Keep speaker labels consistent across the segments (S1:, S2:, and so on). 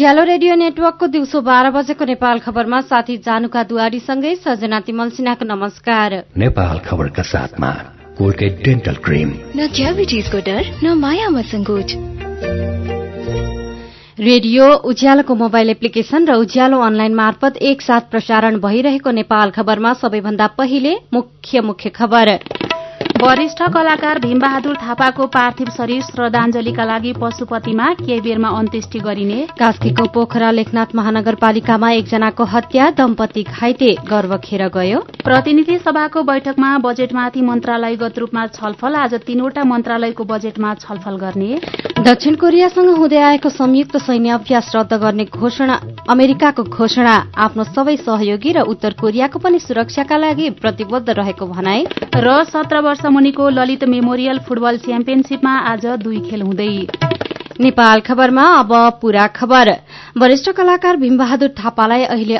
S1: उज्यालो radio नेटवर्कको दिउँसो बाह्र बजेको नेपाल खबरमा साथी जानुका दुवारीसँगै सजना तिमल सिन्हाको नमस्कार।
S2: नेपाल खबरका साथमा कोलगेट डेन्टल क्रिम।
S3: न क्याभिटिजको डर न मायामा सङ्कोच।
S1: रेडियो उज्यालोको मोबाइल एप्लिकेशन र उज्यालो अनलाइन मार्फत एकसाथ प्रसारण भइरहेको नेपाल खबरमा सबैभन्दा पहिले मुख्य मुख्य खबर।
S4: वरिष्ठ कलाकार भीमबहादुर थापाको पार्थिव शरीर श्रद्धाञ्जलीका लागि पशुपतिमा केही बेरमा अन्त्येष्टि गरिने
S1: कास्कीको पोखरा लेखनाथ महानगरपालिकामा एकजनाको हत्या दम्पति घाइते गर्व खेर गयो।
S4: प्रतिनिधि सभाको बैठकमा बजेटमाथि मन्त्रालयगत रूपमा छलफल आज तीनवटा मन्त्रालयको बजेटमा छलफल गर्ने।
S1: दक्षिण कोरियासँग हुँदै आएको संयुक्त सैन्य अभ्यास रद्द गर्ने घोषणा अमेरिकाको घोषणा आफ्नो सबै सहयोगी र उत्तर कोरियाको पनि सुरक्षाका लागि प्रतिबद्ध रहेको भनाई
S4: र सत्र वर्ष मुनिको ललित मेमोरियल फुटबल च्याम्पियनशीपमा आज दुई खेल हुँदै।
S1: नेपाल खबरमा अब पूरा खबर। वरिष्ठ कलाकार भीमबहादुर थापालाई अहिले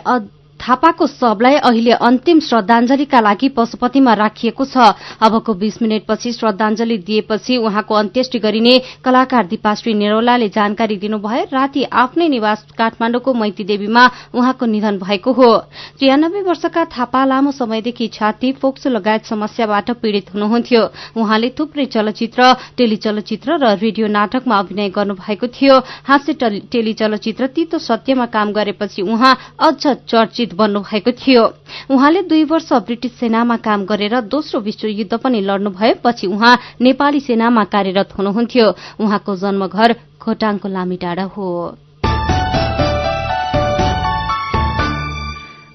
S1: थापाको शवलाई अहिले अन्तिम श्रद्धाञ्जलीका लागि पशुपतिमा राखिएको छ। अबको बीस मिनटपछि श्रद्धाञ्जली दिएपछि उहाँको अन्त्येष्टि गरिने कलाकार दिपाश्री नेरोलाले जानकारी दिनुभयो राति आफ्नै निवास काठमाडौँको मैती देवीमा उहाँको निधन भएको हो। त्रियानब्बे वर्षका थापा लामो समयदेखि छाती फोक्सो लगायत समस्याबाट पीड़ित हुनुहुन्थ्यो। उहाँले थुप्रै चलचित्र टेलिचलचित्र र रेडियो नाटकमा अभिनय गर्नुभएको थियो। हाँस्य टेलिचलचित्र तितो सत्यमा काम गरेपछि उहाँ अझ चर्चित शहीद बन्नुभएको थियो। उहाँले दुई वर्ष ब्रिटिस सेनामा काम गरेर दोस्रो विश्वयुद्ध पनि लड्नुभयो। पछि उहाँ नेपाली सेनामा कार्यरत हुनुहुन्थ्यो। उहाँको जन्मघर खोटाङको लामिटाडा हो।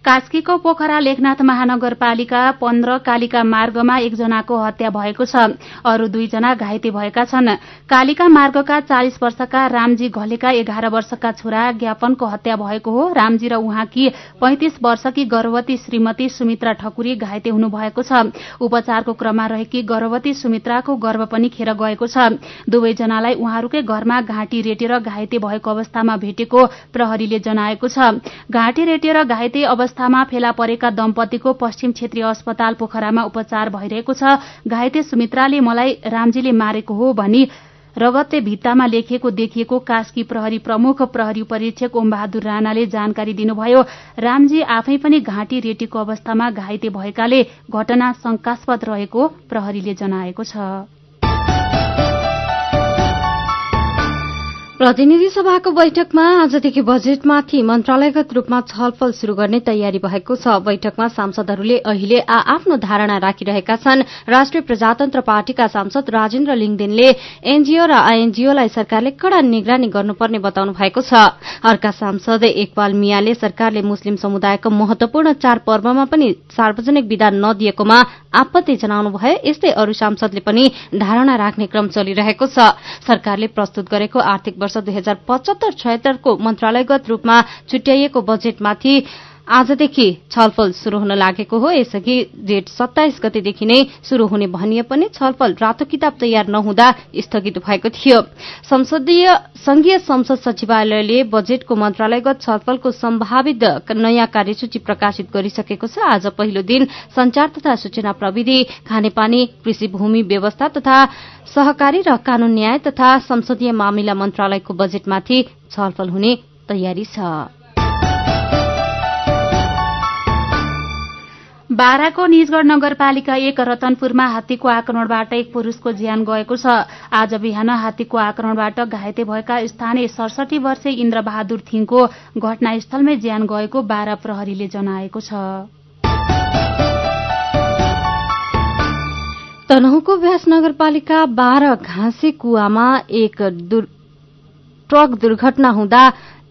S4: कास्कीको पोखरा लेखनाथ महानगरपालिका पन्ध्र कालिका मार्गमा एकजनाको हत्या भएको छ। अरू दुईजना घाइते भएका छन्। कालिका मार्गका चालिस वर्षका रामजी घलेका एघार वर्षका छोरा ज्ञापनको हत्या भएको हो। रामजी र उहाँकी पैंतिस वर्षकी गर्भवती श्रीमती सुमित्रा ठकुरी घाइते हुनुभएको छ। उपचारको क्रममा रहेकी गर्भवती सुमित्राको गर्भ पनि खेर गएको छ। दुवैजनालाई उहाँहरूकै घरमा घाँटी रेटेर घाइते भएको अवस्थामा भेटेको प्रहरीले जनाएको छ। घाँटी रेटेर घाइते अवस्थामा फेला परेका दम्पतिको पश्चिम क्षेत्रीय अस्पताल पोखरामा उपचार भइरहेको छ। घाइते सुमित्राले मलाई रामजीले मारेको हो भनी रगतले भित्तामा लेखिएको देखिएको कास्की प्रहरी प्रमुख प्रहरी परीक्षक ओमबहादुर राणाले जानकारी दिनुभयो। रामजी आफै पनि घाँटी रेटेको अवस्थामा घाइते भएकाले घटना शंकास्पद रहेको प्रहरीले जनाएको छ।
S1: प्रतिनिधि सभाको बैठकमा आजदेखि बजेटमाथि मन्त्रालयगत रूपमा छलफल शुरू गर्ने तयारी भएको छ। बैठकमा सांसदहरूले अहिले आ आफ्नो धारणा राखिरहेका छन्। राष्ट्रिय प्रजातन्त्र पार्टीका सांसद राजेन्द्र लिङदेनले एनजीओ र आईएनजीओलाई सरकारले कड़ा निगरानी गर्नुपर्ने बताउनु भएको छ। अर्का सांसद एकपाल मियाले सरकारले मुस्लिम समुदायको महत्वपूर्ण चार पर्वमा पनि सार्वजनिक विदा नदिएकोमा आपत्ति जनाउनु भयो यस्तै अरू सांसदले पनि धारणा राख्ने क्रम चलिरहेको छ। सरकारले प्रस्तुत गरेको आर्थिक वर्ष दुई हजार पचहत्तर छयत्तरको मन्त्रालयगत रूपमा छुट्याइएको बजेटमाथि आजदेखि छलफल शुरू हुन लागेको हो। यसअघि जेठ सत्ताइस गतेदेखि नै शुरू हुने भनिए पनि छलफल रातो किताब तयार नहुँदा स्थगित भएको थियो। संघीय संसद सचिवालयले बजेटको मन्त्रालयगत छलफलको सम्भावित नयाँ कार्यसूची प्रकाशित गरिसकेको छ। आज पहिलो दिन संचार तथा सूचना प्रविधि खानेपानी कृषि भूमि व्यवस्था तथा सहकारी र कानून न्याय तथा संसदीय मामिला मन्त्रालयको बजेटमाथि छलफल हुने तयारी छ।
S4: बाराको निजगढ़ नगरपालिका एक रतनपुरमा हात्तीको आक्रमणबाट एक पुरूषको ज्यान गएको छ। आज बिहान हात्तीको आक्रमणबाट घाइते भएका स्थानीय सडसठी वर्षीय इन्द्रबहादुर थिङको घटनास्थलमै ज्यान गएको बारा प्रहरीले जनाएको छ।
S1: तनहुको व्यास नगरपालिका बाह्र घाँसे कुवामा एक ट्रक दुर्घटना हुँदा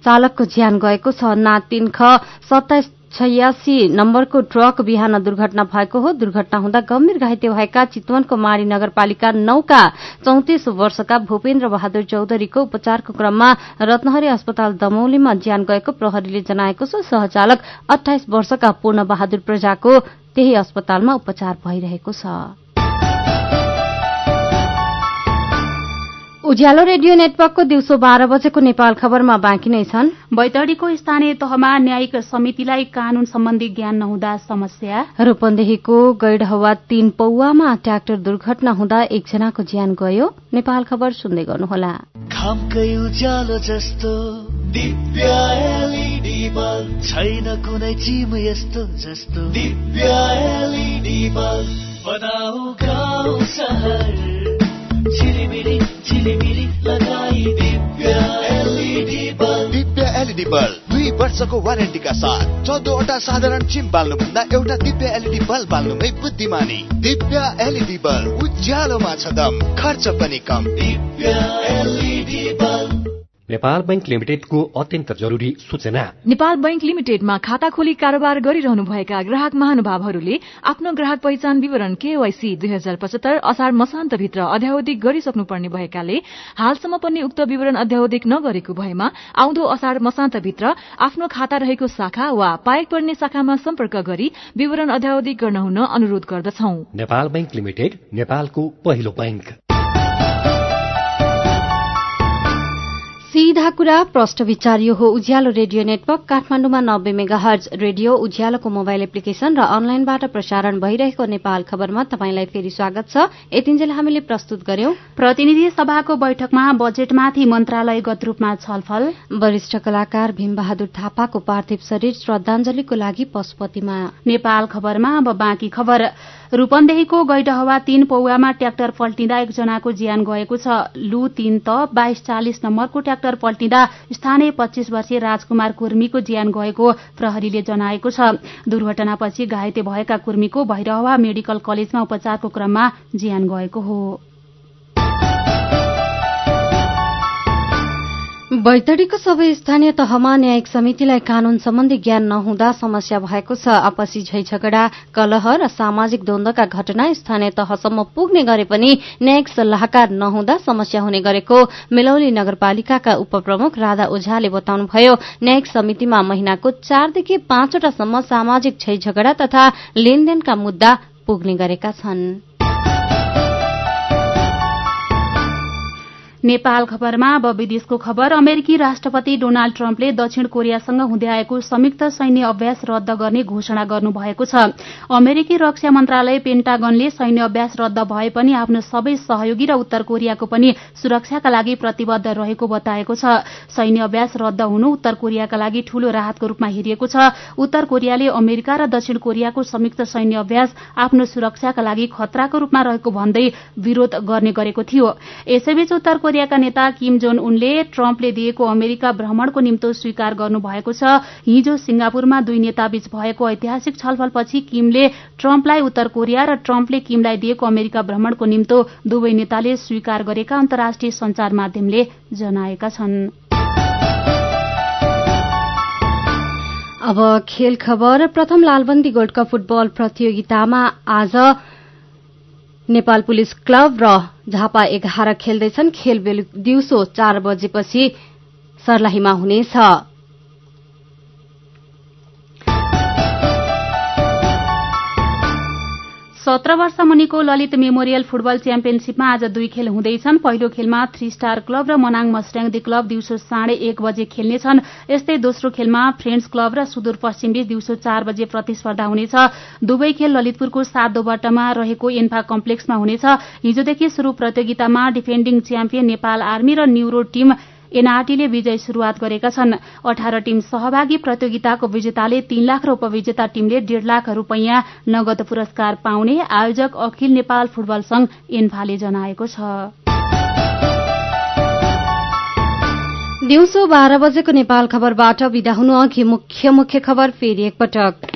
S1: चालकको ज्यान गएको छ। ना तीन ख सत्ताइस छयासी नम्बरको ट्रक बिहान दुर्घटना भएको हो। दुर्घटना हुँदा गम्भीर घाइते भएका चितवनको माडी नगरपालिका नौका चौतिस वर्षका भूपेन्द्र बहादुर चौधरीको उपचारको क्रममा रत्नहरी अस्पताल दमौलीमा ज्यान गएको प्रहरीले जनाएको छ। सहचालक अठाइस वर्षका पूर्ण बहादुर प्रजाको त्यही अस्पतालमा उपचार भइरहेको छ। उज्यालो रेडियो नेटवर्कको दिउँसो बाह्र बजेको नेपाल खबरमा बाँकी नै छन्।
S4: बैतडीको स्थानीय तहमा न्यायिक समितिलाई कानून सम्बन्धी ज्ञान नहुँदा समस्या।
S1: रूपन्देहीको गैडहवा तीन पौवामा ट्र्याक्टर दुर्घटना हुँदा एकजनाको ज्यान गयो। नेपाल खबर सुन्दै गर्नुहोला।
S5: उज्यालो जस्तो दिव्य एलइडी बल्ब। छैन कुनै चिम यस्तो जस्तो। दिव्य एलइडी बल्ब। बनाऊ गाउँ
S6: बल्ब दुई वर्षको वारेन्टीका साथ चौधवटा साधारण चिम बाल्नुभन्दा एउटा दिव्य एलइडी बल्ब बाल्नुमै बुद्धिमानी। दिव्य एलइडी बल्ब उज्यालोमा छ दम खर्च पनि कम।
S5: Divya LED bulb.
S2: Nepal bank लिमिटेडको अत्यन्त जरुरी सूचना।
S7: नेपाल बैंक लिमिटेडमा खाता खोली कारोबार गरिरहनुभएका ग्राहक महानुभावहरूले आफ्नो ग्राहक पहिचान विवरण केवाईसी दुई हजार पचहत्तर असार मसान्तभित्र अध्यावधिक गरिसक्नुपर्ने भएकाले हालसम्म पनि उक्त विवरण अध्यावधिक नगरेको भएमा आउँदो असार मसान्तभित्र आफ्नो खाता रहेको शाखा वा पाएक पर्ने शाखामा सम्पर्क गरी विवरण अध्यावधिक गर्न हुन अनुरोध गर्दछौ।
S2: नेपाल बैंक लिमिटेड नेपालको पहिलो बैंक
S1: सीधा कुरा प्रष्ट विचार यो हो उज्यालो रेडियो नेटवर्क काठमाडौँमा नब्बे मेगा हर्ज रेडियो उज्यालोको मोबाइल एप्लिकेशन र अनलाइनबाट प्रसारण भइरहेको नेपाल खबरमा तपाईँलाई फेरि स्वागत छ। यतिन्जेल हामीले प्रस्तुत गर्यौं।
S4: प्रतिनिधि सभाको बैठकमा बजेटमाथि मन्त्रालयगत रूपमा छलफल।
S1: वरिष्ठ कलाकार भीमबहादुर थापाको पार्थिव शरीर श्रद्धांजलिको लागि पशुपतिमा।
S4: नेपाल खबरमा अब बाँकी खबर। रूपन्देहीको गैडहवा तीन पौवामा ट्र्याक्टर पल्टिँदा एकजनाको ज्यान गएको छ। लु तीन त बाइस चालिस नम्बरको ट्र्याक्टर पल्टिँदा स्थानीय पच्चीस वर्षीय राजकुमार कुर्मीको ज्यान गएको प्रहरीले जनाएको छ। दुर्घटनापछि घाइते भएका कुर्मीको भैरहवा मेडिकल कलेजमा उपचारको क्रममा ज्यान गएको हो।
S1: बैतडीको सबै स्थानीय तहमा न्यायिक समितिलाई कानून सम्बन्धी ज्ञान नहुँदा समस्या भएको छ। आपसी झै झगडा कलह र सामाजिक द्वन्दका घटना स्थानीय तहसम्म पुग्ने गरे पनि न्यायिक सल्लाहकार नहुँदा समस्या हुने गरेको मेलौली नगरपालिकाका उपप्रमुख राधा ओझाले बताउनुभयो। न्यायिक समितिमा महिनाको चारदेखि पाँचवटासम्म सामाजिक झै झगडा तथा लेनदेनका मुद्दा पुग्ने गरेका छनृ।
S4: नेपाल खबरमा अब विदेशको खबर अमेरिकी राष्ट्रपति डोनाल्ड ट्रम्पले दक्षिण कोरियासँग हुँदै आएको संयुक्त सैन्य अभ्यास रद्द गर्ने घोषणा गर्नुभएको छ। अमेरिकी रक्षा मन्त्रालय पेन्टागनले सैन्य अभ्यास रद्द भए पनि आफ्नो सबै सहयोगी र उत्तर कोरियाको पनि सुरक्षाका लागि प्रतिबद्ध रहेको बताएको छ। सैन्य अभ्यास रद्द हुनु उत्तर कोरियाका लागि ठूलो राहतको रूपमा हेरिएको छ। उत्तर कोरियाले अमेरिका र दक्षिण कोरियाको संयुक्त सैन्य अभ्यास आफ्नो सुरक्षाका लागि खतराको रूपमा रहेको भन्दै विरोध गर्ने गरेको थियो। यसैबीच उत्तर कोरियाका नेता किम जोन उनले ट्रम्पले दिएको अमेरिका भ्रमणको निम्तो स्वीकार गर्नुभएको छ। हिजो सिंगापुरमा दुई नेताबीच भएको ऐतिहासिक छलफलपछि किमले ट्रम्पलाई उत्तर कोरिया र ट्रम्पले किमलाई दिएको अमेरिका भ्रमणको निम्तो दुवै नेताले स्वीकार गरेका अन्तर्राष्ट्रिय संचार माध्यमले जनाएका छन्।
S1: अब खेल खबर। प्रथम लालबन्दी गोल्ड कप फुटबल प्रतियोगितामा आज नेपाल पुलिस क्लब र झापा एघार खेल्दैछन्। खेल दिउँसो चार बजेपछि सर्लाहीमा हुनेछ।
S4: सत्र वर्ष मुनिको ललित मेमोरियल फुटबल च्याम्पियनशीपमा आज दुई खेल हुँदैछन्। पहिलो खेलमा थ्री स्टार क्लब र मनाङ मस्ट्याङदी क्लब दिउँसो साढे एक बजे खेल्नेछन्। यस्तै दोस्रो खेलमा फ्रेन्ड्स क्लब र सुदूरपश्चिम बीच दिउँसो चार बजे प्रतिस्पर्धा हुनेछ। दुवै खेल ललितपुरको सात दोबाटामा रहेको एन्फा कम्प्लेक्समा हुनेछ। हिजोदेखि शुरू प्रतियोगितामा डिफेन्डिङ च्याम्पियन नेपाल आर्मी र न्युरो टीम एनआरटीले विजय शुरूआत गरेका छन्। अठार टीम सहभागी प्रतियोगिताको विजेताले तीन लाख र उपविजेता टीमले डेढ़ लाख रूपियाँ नगद पुरस्कार पाउने आयोजक अखिल नेपाल फुटबल संघ एन्फाले जनाएको छ।
S1: दिउँसो बाह्र बजेको नेपाल खबरबाट विदा हुनु अघि मुख्य मुख्य खबर फेरि एकपटक।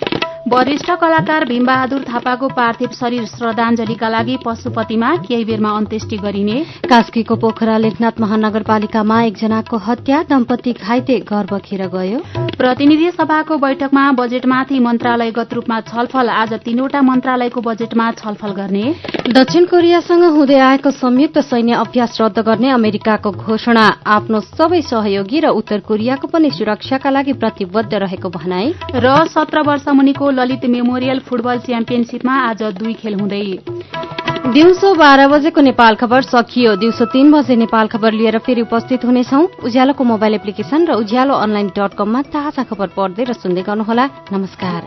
S4: वरिष्ठ कलाकार भीमबहादुर थापाको पार्थिव शरीर श्रद्धांजलिका लागि पशुपतिमा केही बेरमा अन्त्येष्टि गरिने
S1: कास्कीको पोखरा लेखनाथ महानगरपालिकामा एकजनाको हत्या दम्पति घाइते घर बखेर गयो।
S4: प्रतिनिधि सभाको बैठकमा बजेटमाथि मन्त्रालयगत रूपमा छलफल आज तीनवटा मन्त्रालयको बजेटमा छलफल गर्ने।
S1: दक्षिण कोरियासँग हुँदै आएको संयुक्त सैन्य अभ्यास रद्द गर्ने अमेरिकाको घोषणा आफ्नो सबै सहयोगी र उत्तर कोरियाको पनि सुरक्षाका लागि प्रतिबद्ध रहेको भनाई।
S4: र सत्र वर्ष मुनिको ललित मेमोरियल फुटबल च्याम्पियनशीपमा आज दुई खेल हुँदै।
S1: दिउँसो बाह्र बजेको नेपाल खबर सकियो। दिउँसो तीन बजे नेपाल खबर लिएर फेरि उपस्थित हुनेछौ। उज्यालोको मोबाइल एप्लिकेशन र उज्यालो अनलाइन डट कममा ताजा खबर पढ्दै र सुन्दै गर्नुहोला। नमस्कार।